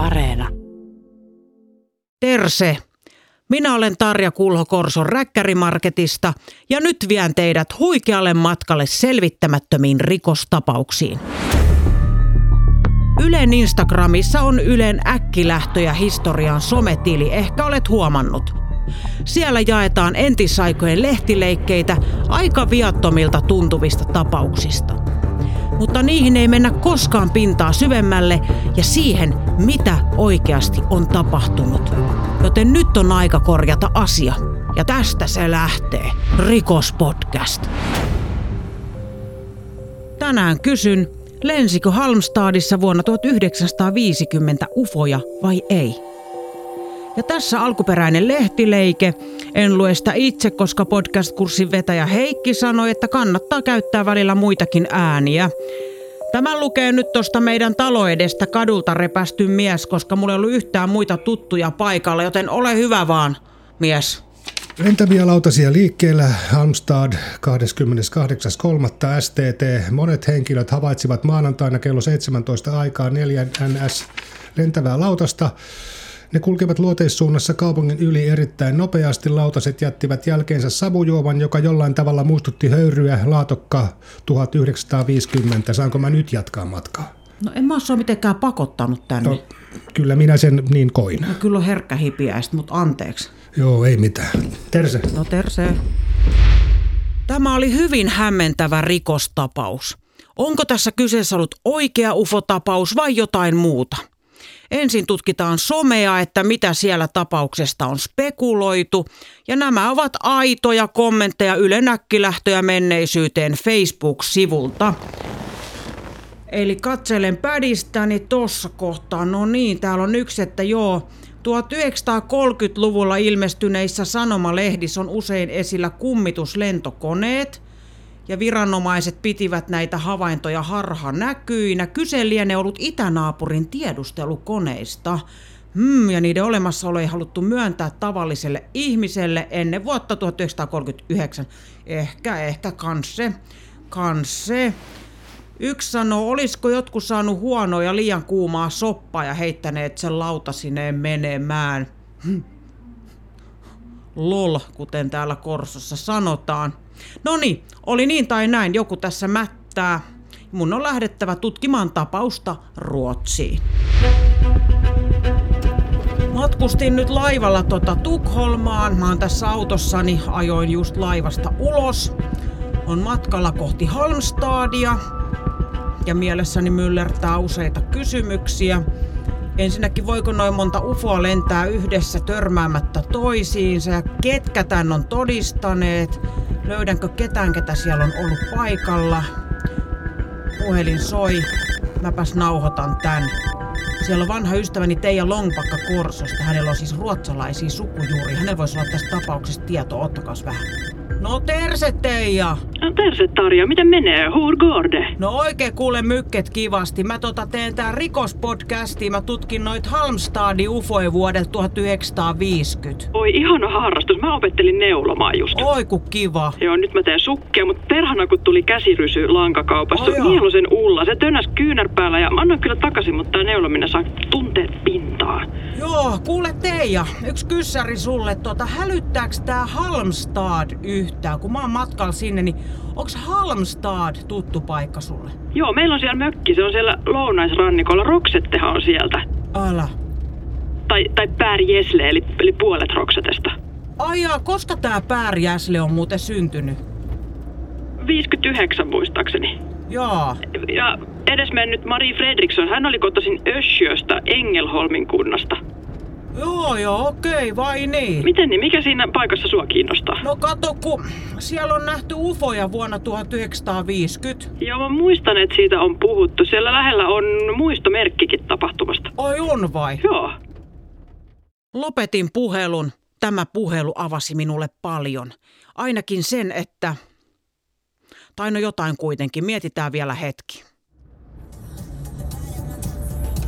Areena. Terse! Minä olen Tarja Kulho Korson Räkkärimarketista ja nyt vien teidät huikealle matkalle selvittämättömiin rikostapauksiin. Ylen Instagramissa on Ylen äkkilähtöjä historian sometili, ehkä olet huomannut. Siellä jaetaan entisaikojen lehtileikkeitä aika viattomilta tuntuvista tapauksista – mutta niihin ei mennä koskaan pintaa syvemmälle ja siihen, mitä oikeasti on tapahtunut. Joten nyt on aika korjata asia. Ja tästä se lähtee. Rikospodcast. Tänään kysyn, lensikö Halmstadissa vuonna 1950 ufoja vai ei? Ja tässä alkuperäinen lehtileike. En lue sitä itse, koska podcast-kurssin vetäjä Heikki sanoi, että kannattaa käyttää välillä muitakin ääniä. Tämä lukee nyt tuosta meidän talo edestä kadulta repästy mies, koska mulla ei ollut yhtään muita tuttuja paikalla, joten ole hyvä vaan, mies. Lentäviä lautasia liikkeellä Halmstad 28.3. STT. Monet henkilöt havaitsivat maanantaina kello 17 aikaa 4 NS lentävää lautasta. Ne kulkevat luoteissuunnassa kaupungin yli erittäin nopeasti. Lautaset jättivät jälkeensä savujuovan, joka jollain tavalla muistutti höyryä laatokka 1950. Saanko mä nyt jatkaa matkaa? No en mä ole mitenkään pakottanut tänne. No, kyllä minä sen niin koin. No, kyllä on herkkä hipiäistä, mutta anteeksi. Joo, ei mitään. Terse. No terse. Tämä oli hyvin hämmentävä rikostapaus. Onko tässä kyseessä ollut oikea ufotapaus vai jotain muuta? Ensin tutkitaan somea, että mitä siellä tapauksesta on spekuloitu. Ja nämä ovat aitoja kommentteja Yle Näkkilähtöjä menneisyyteen Facebook-sivulta. Eli katselen pädistäni tossa kohtaa. No niin, täällä on yksi, että joo, 1930-luvulla ilmestyneissä sanomalehdissä on usein esillä kummituslentokoneet – ja viranomaiset pitivät näitä havaintoja harha näkyinä. Kyse lienee ollut itänaapurin tiedustelukoneista. Hmm, ja niiden olemassaolo ei haluttu myöntää tavalliselle ihmiselle ennen vuotta 1939. Ehkä, ehkä kansse, kansse. Yksi sanoo, olisiko jotkut saanut huonoa ja liian kuumaa soppaa ja heittäneet sen lautasineen menemään. Hmm. Lol, kuten täällä Korsossa sanotaan. No niin, oli niin tai näin, joku tässä mättää. Mun on lähdettävä tutkimaan tapausta Ruotsiin. Matkustin nyt laivalla tota Tukholmaan. Mä oon tässä autossani, ajoin just laivasta ulos. On matkalla kohti Halmstadia ja mielessäni myllertää useita kysymyksiä. Ensinnäkin voiko noin monta ufoa lentää yhdessä törmäämättä toisiinsa ja ketkä tän on todistaneet? Löydänkö ketään, ketä siellä on ollut paikalla? Puhelin soi. Mäpäs nauhoitan tän. Siellä on vanha ystäväni Teija Longpakka Korsosta. Hänellä on siis ruotsalaisia sukujuuria. Hänellä voisi olla tästä tapauksesta tietoa. Ottakas vähän. No terse Teija! No terse Tarja, miten menee? Hur går det? No oikein kuule mykket kivasti. Mä tota teen tää rikospodcasti. Mä tutkin noit Halmstadin ufoja vuodelta 1950. Oi ihana harrastus. Mä opettelin neulomaan just. Oi ku kiva. Joo, nyt mä teen sukkia, mutta perhana kun tuli käsirysy lankakaupasta. Oh, Mieluisen ulla. Se tönäs kyynärpäällä ja mä annoin kyllä takaisin, mutta tää neulominen saa tunteet pintaan. Joo, kuule Teija, yksi kyssäri sulle. Tota, hälyttääks tää Halmstad yhtään? Kun mä oon matkalla sinne, niin onks Halmstad tuttu paikka sulle? Joo, meillä on siellä mökki. Se on siellä lounaisrannikolla. Roksettehan on sieltä. Ala. Tai, tai Pärjesle, eli, eli puolet Roksetesta. Ai jaa, koska tää Pärjäsle on muuten syntynyt? 59 muistaakseni. Joo. Ja edesmennyt Marie Fredriksson, hän oli kotoisin Ösjöstä, Engelholmin kunnasta. Joo, joo, okei, vai niin? Miten niin? Mikä siinä paikassa sua kiinnostaa? No kato, kun siellä on nähty ufoja vuonna 1950. Joo, mä muistan, että siitä on puhuttu. Siellä lähellä on muistomerkkikin tapahtumasta. Ai on vai? Joo. Lopetin puhelun. Tämä puhelu avasi minulle paljon. Ainakin sen, että... Tai no jotain kuitenkin. Mietitään vielä hetki.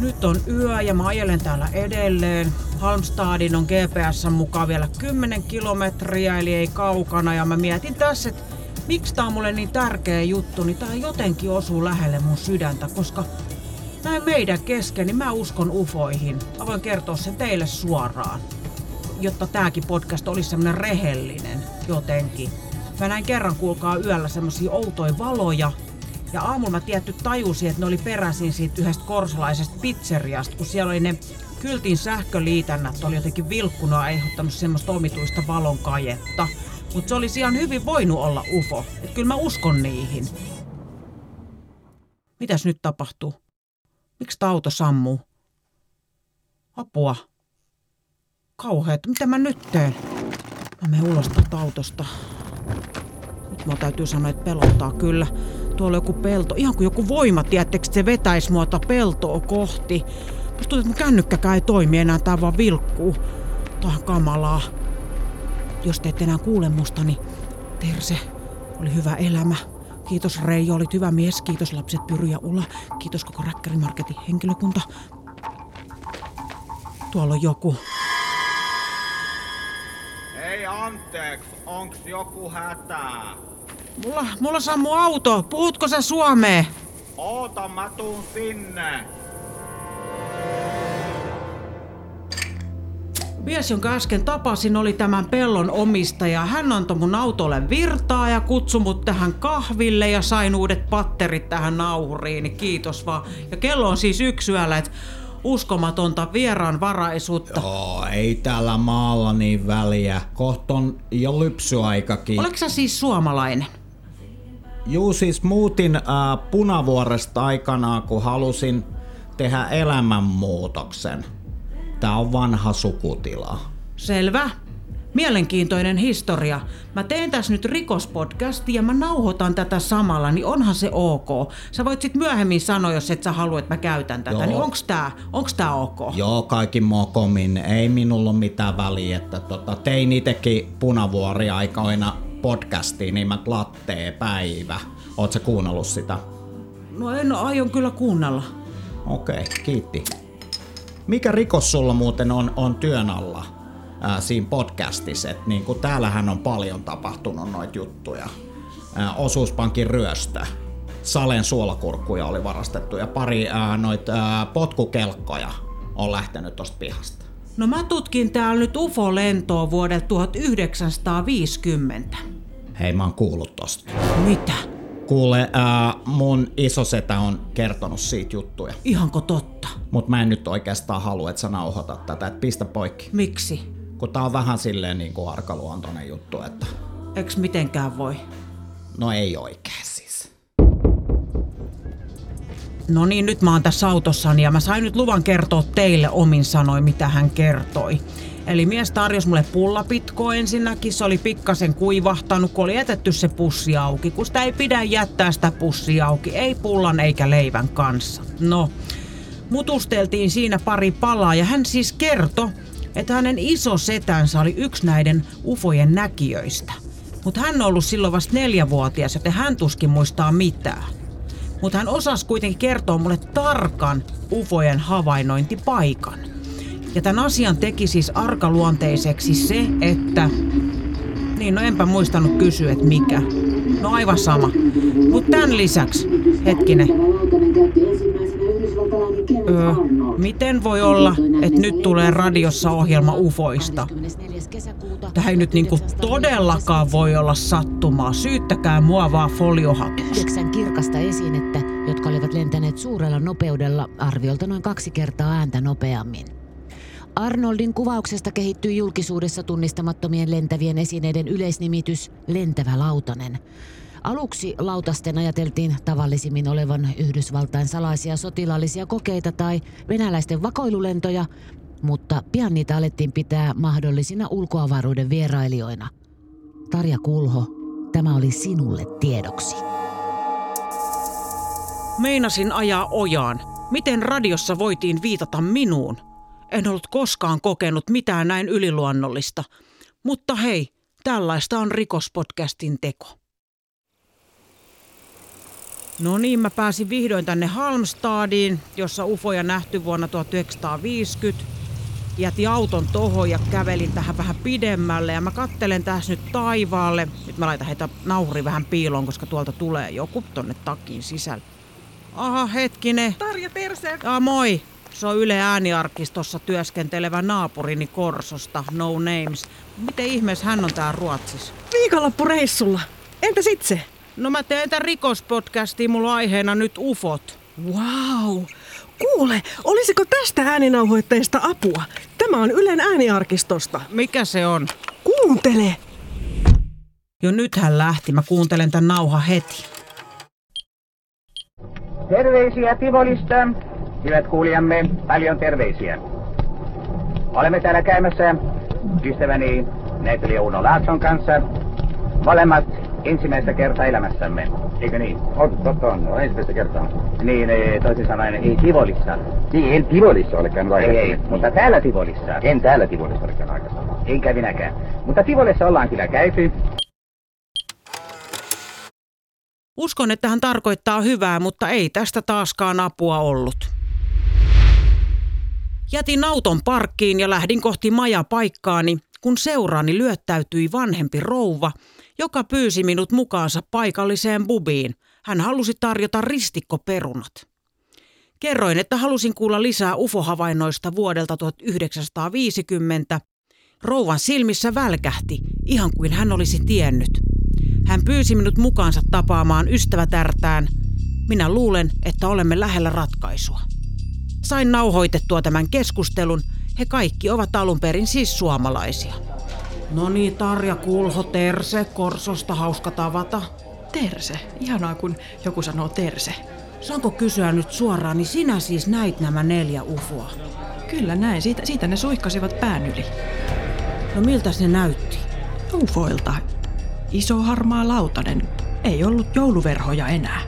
Nyt on yö ja mä ajelen täällä edelleen. Halmstadin on GPS mukaan vielä 10 kilometriä, eli ei kaukana. Ja mä mietin tässä, että miksi tää on mulle niin tärkeä juttu, niin tää jotenkin osuu lähelle mun sydäntä, koska näin meidän kesken, niin mä uskon ufoihin. Mä voin kertoa sen teille suoraan, jotta tääkin podcast olisi semmonen rehellinen jotenkin. Mä näin kerran kuulkaa yöllä semmosia outoja valoja, ja aamulla mä tietty tajusin, että ne oli peräisin siitä yhdestä korsolaisesta pizzeriasta, kun siellä oli ne kyltin sähköliitännät oli jotenkin vilkkunut aiheuttanut semmoista omituista valonkajetta. Mutta se olisi ihan hyvin voinut olla UFO. Että kyllä mä uskon niihin. Mitäs nyt tapahtuu? Miksi auto sammuu? Apua. Kauheet, mitä mä nyt teen? Mä menen ulos tästä autosta. Nyt mä täytyy sanoa, että pelottaa kyllä. Tuolla on joku pelto, ihan kuin joku voima, tiettekö, se vetäisi muota peltoa kohti. Musta tuntuu, että mun kännykkäkään ei toimi enää, tää vaan vilkkuu. Tää on kamalaa. Jos te ette enää kuule musta, niin Terse, oli hyvä elämä. Kiitos Reijo, olit hyvä mies. Kiitos lapset Pyry ja Ulla. Kiitos koko Räkkärimarketin henkilökunta. Tuolla on joku. Hei anteeksi, onks joku hätää? Mulla, mulla sammu auto. Puhutko sä suomea? Oota, mä tuun sinne. Mies, jonka äsken tapasin, oli tämän pellon omistaja. Hän antoi mun autolle virtaa ja kutsui mut tähän kahville ja sain uudet patterit tähän nauhuriin. Kiitos vaan. Ja kello on siis yksyällä, että uskomatonta vieraanvaraisuutta. Joo, ei täällä maalla niin väliä. Kohta on jo lypsyaikakin. Oletko sä siis suomalainen? Juu, siis muutin äh, Punavuoresta aikanaan, kun halusin tehdä elämänmuutoksen. Tää on vanha sukutila. Selvä. Mielenkiintoinen historia. Mä teen tässä nyt rikospodcastia ja mä nauhoitan tätä samalla, niin onhan se ok. Sä voit sit myöhemmin sanoa, jos et sä halua, että mä käytän tätä. Joo. Niin onks tää, onks tää ok? Joo, kaikki mokomin. Ei minulla ole mitään väliä, että tota, tein itekin punavuori-aikoina podcastiin nimeltä Lattee päivä. Oot sä kuunnellut sitä? No en aion kyllä kuunnella. Okei, kiitti. Mikä rikos sulla muuten on, on työn alla ää, siinä podcastissa? Et niin täällähän on paljon tapahtunut noita juttuja. Ää, osuuspankin ryöstö. Salen suolakurkkuja oli varastettu ja pari ää, noit ää, potkukelkkoja on lähtenyt tosta pihasta. No mä tutkin täällä nyt UFO-lentoa vuodelta 1950. Hei, mä oon kuullut tosta. Mitä? Kuule, ää, mun isosetä on kertonut siitä juttuja. Ihanko totta? Mut mä en nyt oikeastaan halua, että sä nauhoitat tätä, et pistä poikki. Miksi? Kun tää on vähän silleen niin kuin arkaluontoinen juttu, että Eks mitenkään voi? no ei oikein siis. No niin, nyt mä oon tässä autossani ja mä sain nyt luvan kertoa teille omin sanoin, mitä hän kertoi. Eli mies tarjosi mulle pullapitkoa ensinnäkin, se oli pikkasen kuivahtanut, kun oli jätetty se pussi auki, kun sitä ei pidä jättää sitä pussia auki, ei pullan eikä leivän kanssa. No, mutusteltiin siinä pari palaa ja hän siis kertoi, että hänen iso setänsä oli yksi näiden ufojen näkijöistä. Mutta hän on ollut silloin vasta neljävuotias, joten hän tuskin muistaa mitään. Mutta hän osasi kuitenkin kertoa mulle tarkan ufojen havainnointipaikan. Ja tämän asian teki siis arkaluonteiseksi se, että... Niin, no enpä muistanut kysyä, että mikä. No aivan sama. Mutta tämän lisäksi, hetkinen, Öö, miten voi olla, että nyt tulee radiossa ohjelma ufoista? Tämä ei nyt niinku todellakaan voi olla sattumaa. Syyttäkää mua vaan foliohatusta. Yhdeksän kirkasta esinettä, jotka olivat lentäneet suurella nopeudella arviolta noin kaksi kertaa ääntä nopeammin. Arnoldin kuvauksesta kehittyi julkisuudessa tunnistamattomien lentävien esineiden yleisnimitys lentävä lautanen. Aluksi lautasten ajateltiin tavallisimmin olevan Yhdysvaltain salaisia sotilaallisia kokeita tai venäläisten vakoilulentoja, mutta pian niitä alettiin pitää mahdollisina ulkoavaruuden vierailijoina. Tarja Kulho, tämä oli sinulle tiedoksi. Meinasin ajaa ojaan. Miten radiossa voitiin viitata minuun? En ollut koskaan kokenut mitään näin yliluonnollista. Mutta hei, tällaista on rikospodcastin teko. No niin, mä pääsin vihdoin tänne Halmstadiin, jossa ufoja nähty vuonna 1950. Jätin auton tohon ja kävelin tähän vähän pidemmälle ja mä kattelen tässä nyt taivaalle. Nyt mä laitan heitä nauhuri vähän piiloon, koska tuolta tulee joku tonne takin sisälle. Aha, hetkinen. Tarja Terse. Ah, moi. Se on Yle ääniarkistossa työskentelevä naapurini Korsosta, No Names. Miten ihmeessä hän on tää Ruotsissa? Viikonloppureissulla. Entäs itse? No mä teen tämän rikospodcastiin, mulla on aiheena nyt ufot. Wow. Kuule, olisiko tästä ääninauhoitteesta apua? Tämä on Ylen ääniarkistosta. Mikä se on? Kuuntele! Jo nyt hän lähti, mä kuuntelen tän nauha heti. Terveisiä Tivolista. Hyvät kuulijamme, paljon terveisiä. Olemme täällä käymässä ystäväni näyttelijä Uno Laakson kanssa. Molemmat ensimmäistä kertaa elämässämme, eikö niin? On, totta on. No, ensimmäistä kertaa. Niin, eh, toisin sanoen ei Tivolissa. Niin, en Tivolissa ole käynyt Ei, ei, mutta täällä Tivolissa. En täällä Tivolissa ole käynyt aikaisemmin. Enkä minäkään. Mutta Tivolissa ollaan kyllä käyty. Uskon, että hän tarkoittaa hyvää, mutta ei tästä taaskaan apua ollut. Jätin auton parkkiin ja lähdin kohti majapaikkaani, kun seuraani lyöttäytyi vanhempi rouva, joka pyysi minut mukaansa paikalliseen bubiin. Hän halusi tarjota ristikkoperunat. Kerroin, että halusin kuulla lisää UFO-havainnoista vuodelta 1950. Rouvan silmissä välkähti, ihan kuin hän olisi tiennyt. Hän pyysi minut mukaansa tapaamaan ystävätärtään. Minä luulen, että olemme lähellä ratkaisua. Sain nauhoitettua tämän keskustelun. He kaikki ovat alun perin siis suomalaisia. No niin, Tarja Kulho, Terse, Korsosta, hauska tavata. Terse. Ihanaa, kun joku sanoo Terse. Saanko kysyä nyt suoraan, niin sinä siis näit nämä neljä ufoa? Kyllä näin. Siitä, siitä ne suihkasivat pään yli. No miltä ne näytti? Ufoilta. Iso harmaa lautanen. Ei ollut jouluverhoja enää.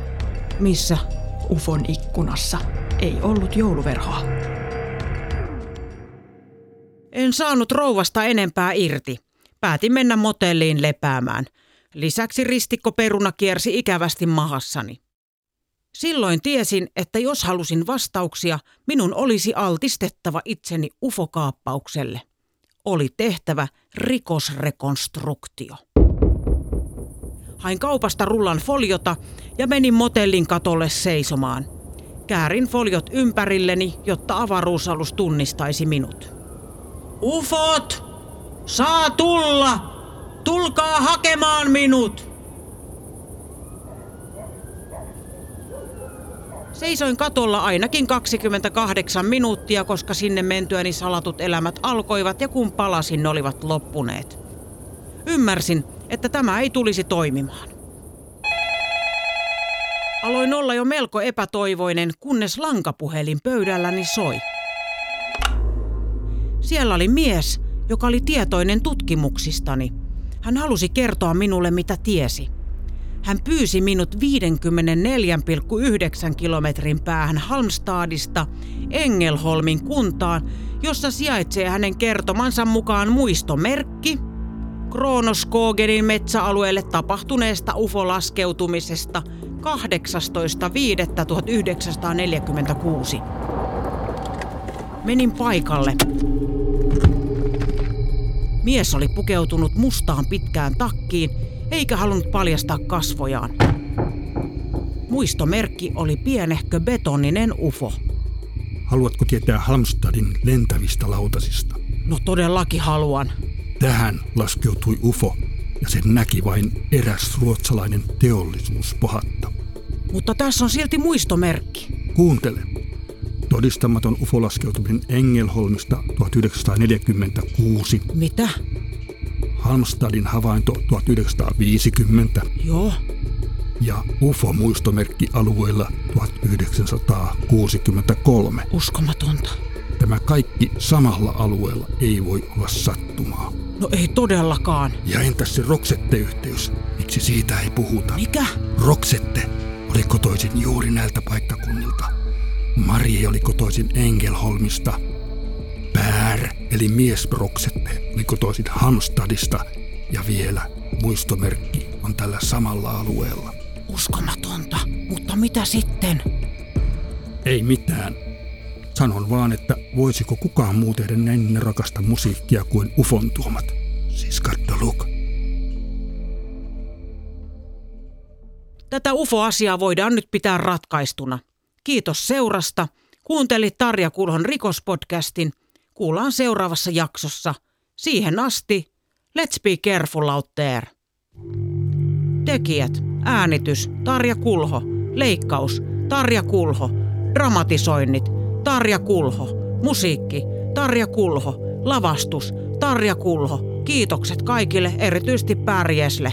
Missä? Ufon ikkunassa. Ei ollut jouluverhoa. En saanut rouvasta enempää irti. Päätin mennä motelliin lepäämään. Lisäksi ristikkoperuna kiersi ikävästi mahassani. Silloin tiesin, että jos halusin vastauksia, minun olisi altistettava itseni ufokaappaukselle. Oli tehtävä rikosrekonstruktio. Hain kaupasta rullan foliota ja menin motellin katolle seisomaan. Käärin foliot ympärilleni, jotta avaruusalus tunnistaisi minut. Ufot! Saa tulla! Tulkaa hakemaan minut! Seisoin katolla ainakin 28 minuuttia, koska sinne mentyäni salatut elämät alkoivat ja kun palasin, ne olivat loppuneet. Ymmärsin, että tämä ei tulisi toimimaan. Aloin olla jo melko epätoivoinen, kunnes lankapuhelin pöydälläni soi. Siellä oli mies, joka oli tietoinen tutkimuksistani. Hän halusi kertoa minulle, mitä tiesi. Hän pyysi minut 54,9 kilometrin päähän Halmstadista Engelholmin kuntaan, jossa sijaitsee hänen kertomansa mukaan muistomerkki Kronoskogenin metsäalueelle tapahtuneesta ufolaskeutumisesta 18.5.1946. Menin paikalle. Mies oli pukeutunut mustaan pitkään takkiin, eikä halunnut paljastaa kasvojaan. Muistomerkki oli pienehkö betoninen ufo. Haluatko tietää Halmstadin lentävistä lautasista? No todellakin haluan. Tähän laskeutui UFO ja sen näki vain eräs ruotsalainen teollisuuspohatta. Mutta tässä on silti muistomerkki. Kuuntele. Todistamaton UFO-laskeutuminen Engelholmista 1946, Mitä? Halmstadin havainto 1950 Joo. ja UFO-muistomerkki alueella 1963. Uskomatonta. Tämä kaikki samalla alueella ei voi olla sattumaa. No ei todellakaan. Ja entäs se Roksette-yhteys? Miksi siitä ei puhuta? Mikä? Roksette oli kotoisin juuri näiltä paikkakunnilta. Marie oli kotoisin Engelholmista. Pär, eli mies Roksette, oli kotoisin Halmstadista. Ja vielä muistomerkki on tällä samalla alueella. Uskomatonta. Mutta mitä sitten? Ei mitään. Sanon vaan, että voisiko kukaan muu tehdä näin rakasta musiikkia kuin Ufon tuomat. Siis look. Tätä UFO-asiaa voidaan nyt pitää ratkaistuna. Kiitos seurasta. Kuuntelit Tarja Kulhon rikospodcastin. Kuullaan seuraavassa jaksossa. Siihen asti, let's be careful out there. Tekijät, äänitys, Tarja Kulho, leikkaus, Tarja Kulho, dramatisoinnit, Tarja Kulho, musiikki, Tarja Kulho, lavastus, Tarja Kulho. Kiitokset kaikille, erityisesti Pärjesle.